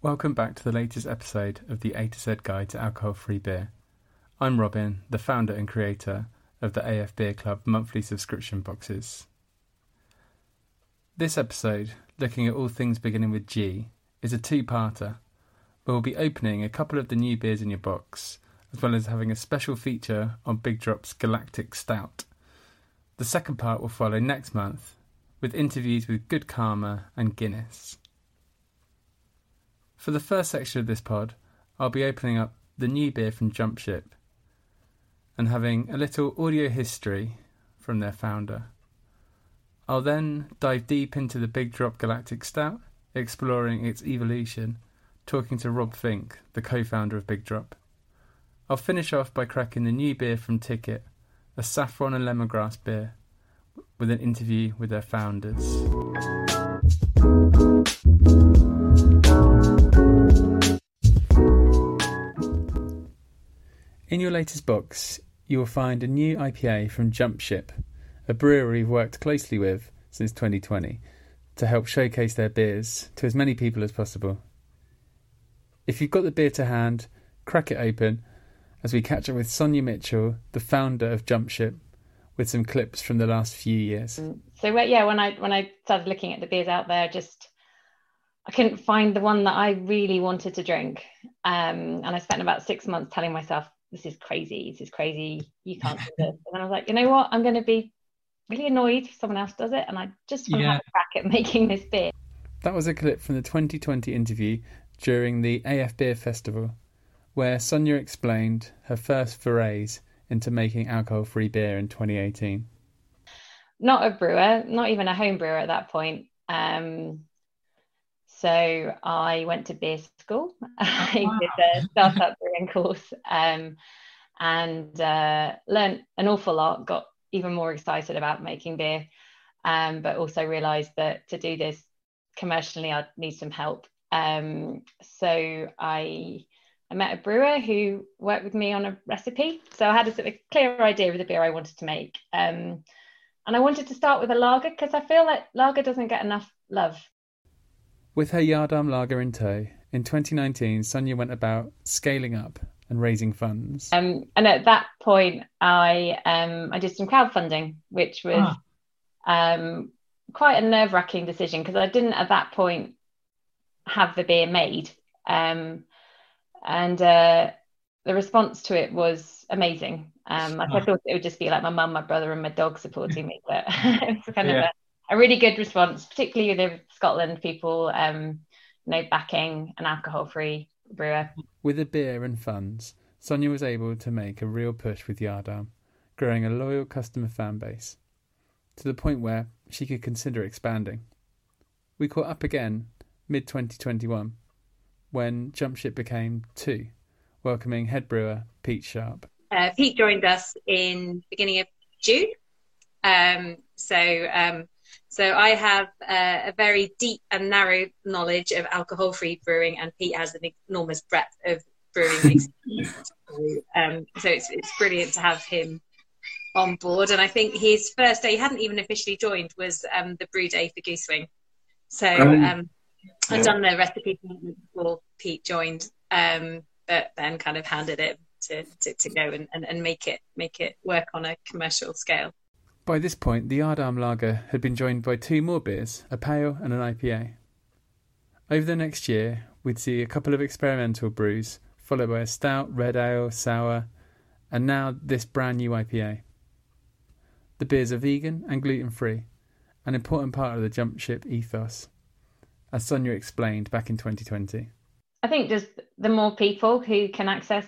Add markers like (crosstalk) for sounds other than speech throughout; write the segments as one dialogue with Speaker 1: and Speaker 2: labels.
Speaker 1: Welcome back to the latest episode of the A to Z Guide to Alcohol Free Beer. I'm Robin, the founder and creator of the AF Beer Club monthly subscription boxes. This episode, looking at all things beginning with G, is a two parter, we'll be opening a couple of the new beers in your box, as well as having a special feature on Big Drop's Galactic Stout. The second part will follow next month, with interviews with Good Karma and Guinness. For the first section of this pod, I'll be opening up the new beer from Jumpship and having a little audio history from their founder. I'll then dive deep into the Big Drop Galactic Stout, exploring its evolution, talking to Rob Fink, the co founder of Big Drop. I'll finish off by cracking the new beer from Ticket, a saffron and lemongrass beer, with an interview with their founders. In your latest box, you will find a new IPA from Jumpship, a brewery we've worked closely with since 2020 to help showcase their beers to as many people as possible. If you've got the beer to hand, crack it open as we catch up with Sonja Mitchell, the founder of Jumpship, with some clips from the last few years.
Speaker 2: So yeah, when I when I started looking at the beers out there, just I couldn't find the one that I really wanted to drink, um, and I spent about six months telling myself this is crazy, this is crazy, you can't do this. And I was like, you know what, I'm going to be really annoyed if someone else does it, and I just want to have a crack at making this beer.
Speaker 1: That was a clip from the 2020 interview during the AF Beer Festival, where Sonja explained her first forays into making alcohol-free beer in 2018.
Speaker 2: Not a brewer, not even a home brewer at that point. Um, so I went to beer school. (laughs) I did a startup brewing course um, and uh, learned an awful lot. Got even more excited about making beer, um, but also realised that to do this commercially, I'd need some help. Um, so I I met a brewer who worked with me on a recipe. So I had a sort of clear idea of the beer I wanted to make. Um, and I wanted to start with a lager because I feel like lager doesn't get enough love
Speaker 1: with her Yardarm lager in tow, in 2019, Sonja went about scaling up and raising funds.
Speaker 2: Um, and at that point, I um, I did some crowdfunding, which was ah. um, quite a nerve wracking decision because I didn't at that point have the beer made. Um, and uh, the response to it was amazing. Um, like I ah. thought it would just be like my mum, my brother, and my dog supporting me, but (laughs) it was kind yeah. of a a really good response, particularly with the Scotland people, um, you know, backing an alcohol-free brewer.
Speaker 1: With a beer and funds, Sonja was able to make a real push with Yardarm, growing a loyal customer fan base, to the point where she could consider expanding. We caught up again mid 2021 when Jumpship became two, welcoming head brewer Pete Sharp.
Speaker 3: Uh, Pete joined us in beginning of June. Um, so um, so I have uh, a very deep and narrow knowledge of alcohol-free brewing, and Pete has an enormous breadth of brewing (laughs) experience. um, so it's, it's brilliant to have him on board. And I think his first day, he hadn't even officially joined, was um, the brew day for Goosewing. So um, um I'd done the recipe before Pete joined, um, but then kind of handed it to, to, to go and, and, and make it make it work on a commercial scale.
Speaker 1: By this point, the Yardarm lager had been joined by two more beers, a pale and an IPA. Over the next year, we'd see a couple of experimental brews, followed by a stout, red ale, sour, and now this brand new IPA. The beers are vegan and gluten free, an important part of the Jumpship ethos, as Sonja explained back in 2020.
Speaker 2: I think just the more people who can access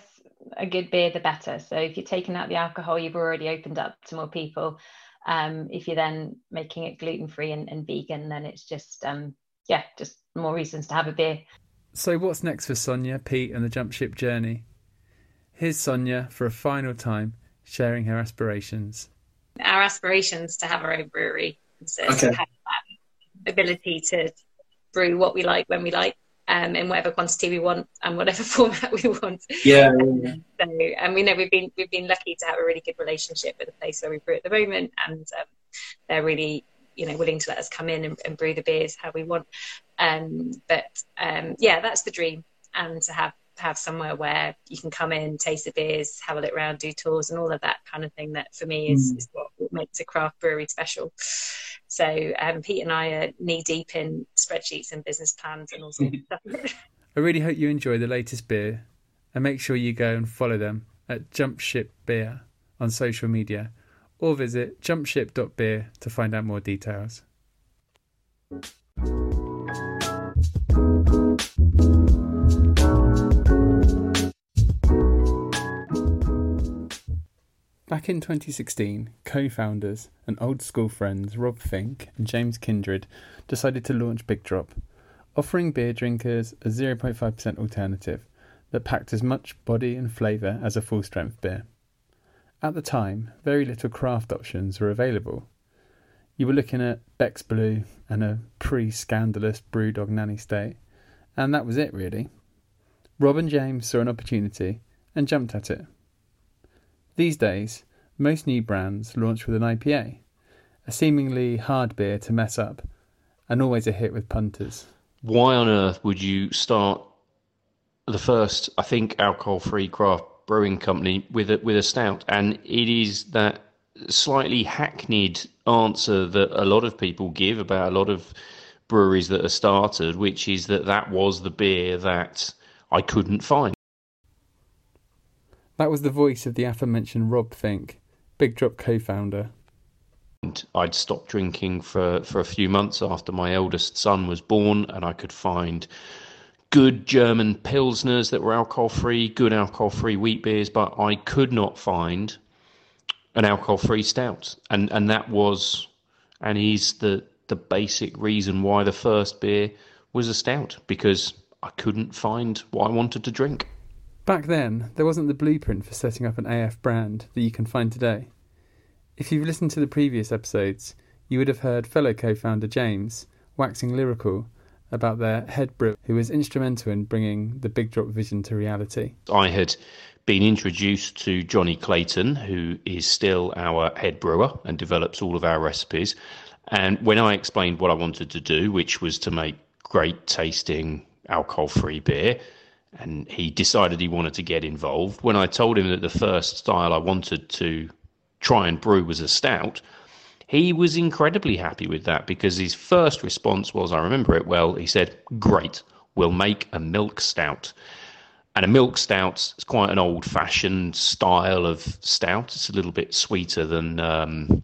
Speaker 2: a good beer, the better. So if you're taking out the alcohol, you've already opened up to more people. Um, if you're then making it gluten free and, and, vegan, then it's just um, yeah, just more reasons to have a beer.
Speaker 1: So what's next for Sonja, Pete, and the jump ship journey? Here's Sonja for a final time sharing her aspirations.
Speaker 3: Our aspirations to have our own brewery, so okay. to have that ability to brew what we like when we like um, in whatever quantity we want and whatever (laughs) format we want.
Speaker 4: Yeah. yeah.
Speaker 3: So, and we know we've been we've been lucky to have a really good relationship with the place where we brew at the moment, and um, they're really you know willing to let us come in and, and brew the beers how we want. Um, but um, yeah, that's the dream, and to have have somewhere where you can come in, taste the beers, have a look around, do tours, and all of that kind of thing. That for me is, mm. is what makes a craft brewery special. So um, Pete and I are knee deep in spreadsheets and business plans and all sorts of stuff. (laughs)
Speaker 1: I really hope you enjoy the latest beer, and make sure you go and follow them at Jump Ship Beer on social media, or visit jumpship.beer to find out more details. Back in 2016, co founders and old school friends Rob Fink and James Kindred decided to launch Big Drop, offering beer drinkers a 0.5% alternative that packed as much body and flavour as a full strength beer. At the time, very little craft options were available. You were looking at Beck's Blue and a pre scandalous Brewdog Nanny State, and that was it really. Rob and James saw an opportunity and jumped at it. These days, most new brands launch with an IPA, a seemingly hard beer to mess up, and always a hit with punters.
Speaker 4: Why on earth would you start the first, I think, alcohol-free craft brewing company with a with a stout? And it is that slightly hackneyed answer that a lot of people give about a lot of breweries that are started, which is that that was the beer that I couldn't find.
Speaker 1: That was the voice of the aforementioned Rob Fink, Big Drop co founder.
Speaker 4: I'd stopped drinking for, for a few months after my eldest son was born, and I could find good German Pilsners that were alcohol free, good alcohol free wheat beers, but I could not find an alcohol free stout. And, and that was and is the, the basic reason why the first beer was a stout, because I couldn't find what I wanted to drink.
Speaker 1: Back then, there wasn't the blueprint for setting up an AF brand that you can find today. If you've listened to the previous episodes, you would have heard fellow co founder James waxing lyrical about their head brew, who was instrumental in bringing the Big Drop vision to reality.
Speaker 4: I had been introduced to Johnny Clayton, who is still our head brewer and develops all of our recipes. And when I explained what I wanted to do, which was to make great tasting alcohol free beer, and he decided he wanted to get involved. When I told him that the first style I wanted to try and brew was a stout, he was incredibly happy with that because his first response was, I remember it well, he said, Great, we'll make a milk stout. And a milk stout is quite an old fashioned style of stout. It's a little bit sweeter than um,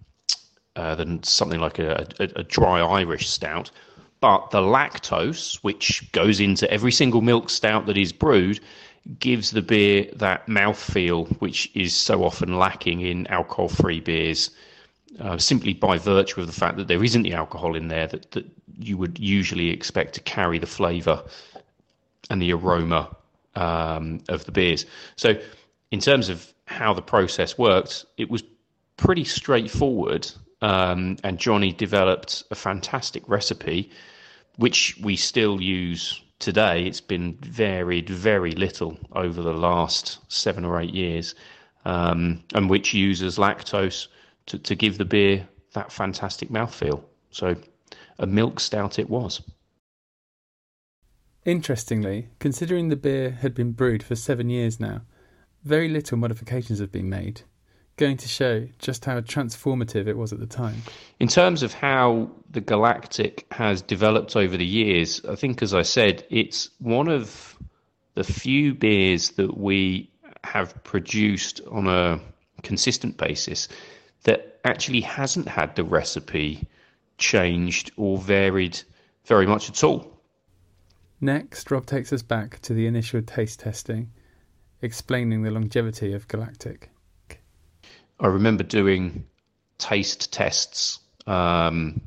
Speaker 4: uh, than something like a, a, a dry Irish stout. But the lactose, which goes into every single milk stout that is brewed, gives the beer that mouthfeel which is so often lacking in alcohol free beers. Uh, simply by virtue of the fact that there isn't the alcohol in there that, that you would usually expect to carry the flavour and the aroma um, of the beers. So, in terms of how the process worked, it was pretty straightforward um, and Johnny developed a fantastic recipe, which we still use today. It's been varied very little over the last seven or eight years, um, and which uses lactose to, to give the beer that fantastic mouthfeel. So, a milk stout it was.
Speaker 1: Interestingly, considering the beer had been brewed for seven years now, very little modifications have been made going to show just how transformative it was at the time.
Speaker 4: In terms of how the Galactic has developed over the years, I think, as I said, it's one of the few beers that we have produced on a consistent basis that actually hasn't had the recipe changed or varied very much at all.
Speaker 1: Next, Rob takes us back to the initial taste testing, explaining the longevity of Galactic.
Speaker 4: I remember doing taste tests um,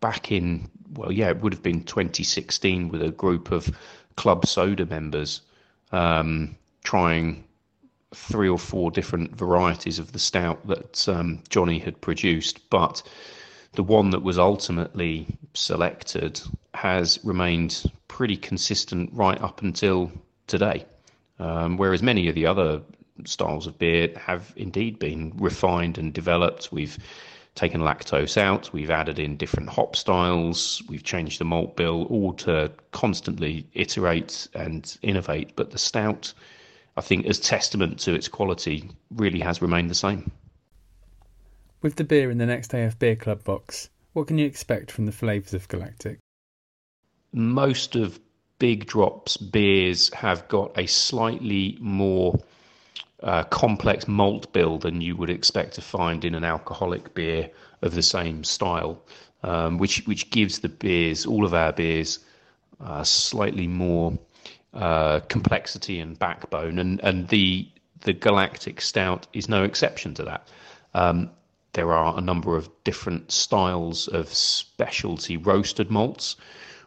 Speaker 4: back in well, yeah, it would have been 2016 with a group of club soda members um, trying three or four different varieties of the stout that um, Johnny had produced, but the one that was ultimately selected has remained pretty consistent right up until today. Um, whereas many of the other styles of beer have indeed been refined and developed. We've taken lactose out, we've added in different hop styles, we've changed the malt bill, all to constantly iterate and innovate. But the stout, I think, as testament to its quality, really has remained the same.
Speaker 1: With the beer in the next AF Beer Club box, what can you expect from the flavours of Galactic?
Speaker 4: Most of Big Drop's beers have got a slightly more uh, complex malt bill than you would expect to find in an alcoholic beer of the same style, um, which which gives the beers, all of our beers, uh, slightly more uh, complexity and backbone, and and the the Galactic Stout is no exception to that. Um, there are a number of different styles of specialty roasted malts.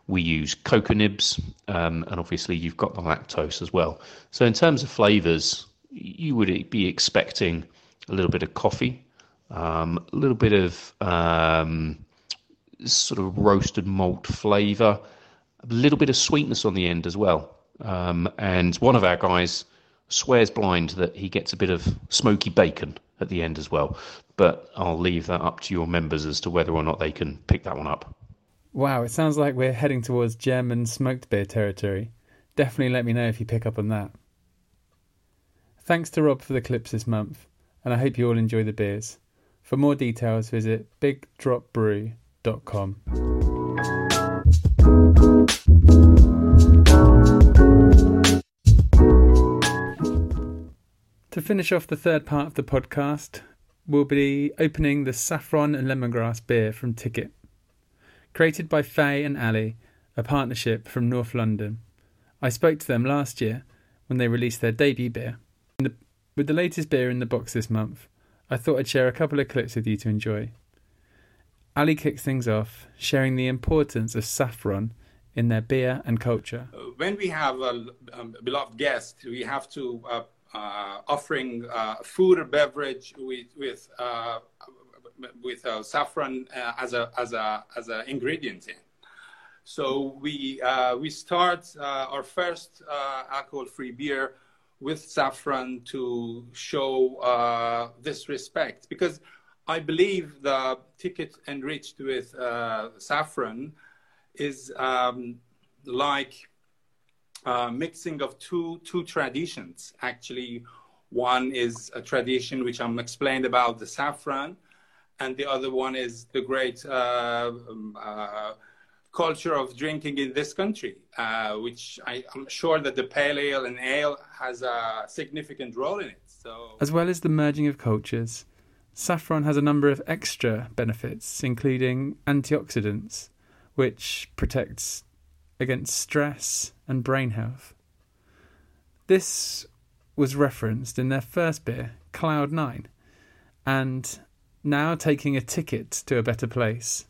Speaker 4: We use cocoa nibs, um, and obviously you've got the lactose as well. So in terms of flavors, you would be expecting a little bit of coffee, um, a little bit of um, sort of roasted malt flavour, a little bit of sweetness on the end as well. Um, and one of our guys swears blind that he gets a bit of smoky bacon at the end as well. But I'll leave that up to your members as to whether or not they can pick that one up.
Speaker 1: Wow, it sounds like we're heading towards German smoked beer territory. Definitely let me know if you pick up on that. Thanks to Rob for the clips this month, and I hope you all enjoy the beers. For more details, visit bigdropbrew.com. To finish off the third part of the podcast, we'll be opening the saffron and lemongrass beer from Ticket. Created by Faye and Ali, a partnership from North London. I spoke to them last year when they released their debut beer. With the latest beer in the box this month, I thought I'd share a couple of clips with you to enjoy. Ali kicks things off, sharing the importance of saffron in their beer and culture.
Speaker 5: Uh, when we have a, um, beloved guest, we have to uh, uh, offering uh, food or beverage with with uh, with uh, saffron as a as a as an ingredient in. So we we start our first alcohol-free beer with saffron to show uh, this respect because I believe the ticket enriched with uh, saffron is um, like uh, mixing of two two traditions. Actually, one is a tradition which I'm explained about the saffron, and the other one is the great uh, um, uh, culture of drinking in this country, uh, which I, am sure that the pale ale and ale has a significant role in it. So,
Speaker 1: as well as the merging of cultures, saffron has a number of extra benefits, including antioxidants, which protects against stress and brain health. This was referenced in their first beer, Cloud Nine, and now taking a ticket to a better place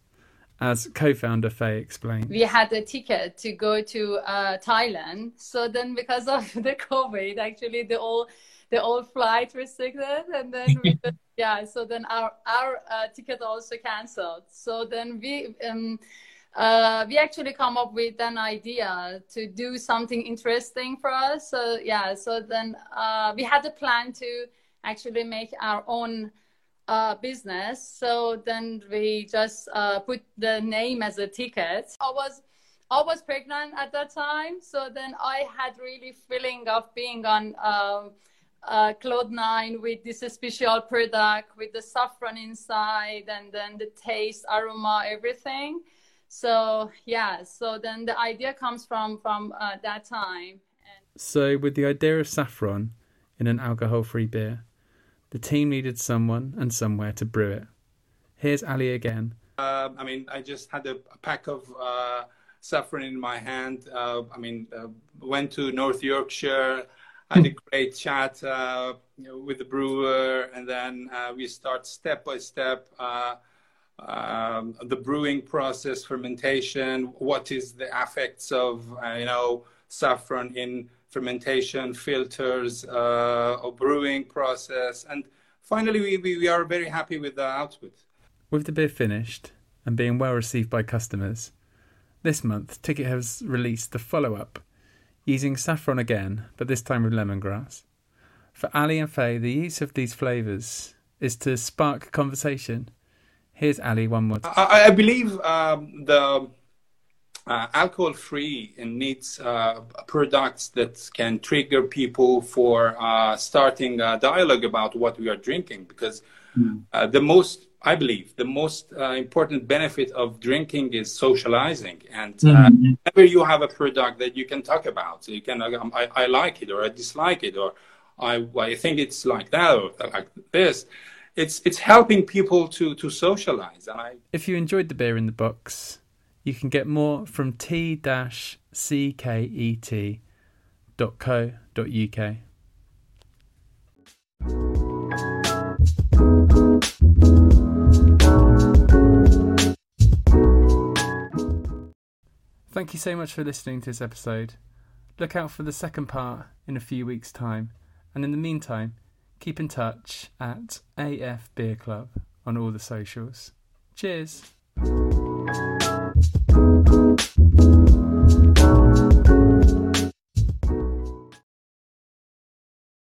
Speaker 1: as co-founder Faye explained.
Speaker 6: We had a ticket to go to uh, Thailand. So then, because of (laughs) the COVID, actually the all the all flight restricted, and then we (laughs) yeah. So then our our uh, ticket also canceled. So then we. Um, uh, we actually come up with an idea to do something interesting for us. So yeah, so then uh, we had a plan to actually make our own uh, business. So then we just uh, put the name as a ticket. I was I was pregnant at that time, so then I had really feeling of being on um, uh, Cloud Nine with this special product with the saffron inside, and then the taste, aroma, everything. So yeah, so then the idea comes from from uh, that time.
Speaker 1: So with the idea of saffron in an alcohol-free beer, the team needed someone and somewhere to brew it. Here's Ali again.
Speaker 5: Uh, I mean, I just had a, a pack of uh, saffron in my hand. Uh, I mean, uh, went to North Yorkshire, had a great chat uh, with the brewer, and then uh, we start step by step. Um, the brewing process, fermentation, what is the effects of, you know, saffron in fermentation, filters, uh, or brewing process. And finally, we, we, we are very happy with the output.
Speaker 1: With the beer finished and being well received by customers, this month Ticket has released the follow up, using saffron again, but this time with lemongrass. For Ali and Faye, the use of these flavours is to spark conversation. Here's Ali one more.
Speaker 5: I, I believe um, the uh, alcohol free and needs uh, products that can trigger people for uh, starting a dialogue about what we are drinking because mm. the most i believe the most uh, important benefit of drinking is socializing and mm-hmm. whenever you have a product that you can talk about so you can um, I, I, like it or i dislike it or I, I think it's like that or like this it's it's helping people to to socialize and i
Speaker 1: if you enjoyed the beer in the box you can get more from t-cket.co.uk. Thank you so much for listening to this episode. Look out for the second part in a few weeks' time, and in the meantime, keep in touch at AF Beer Club on all the socials. Cheers! うん。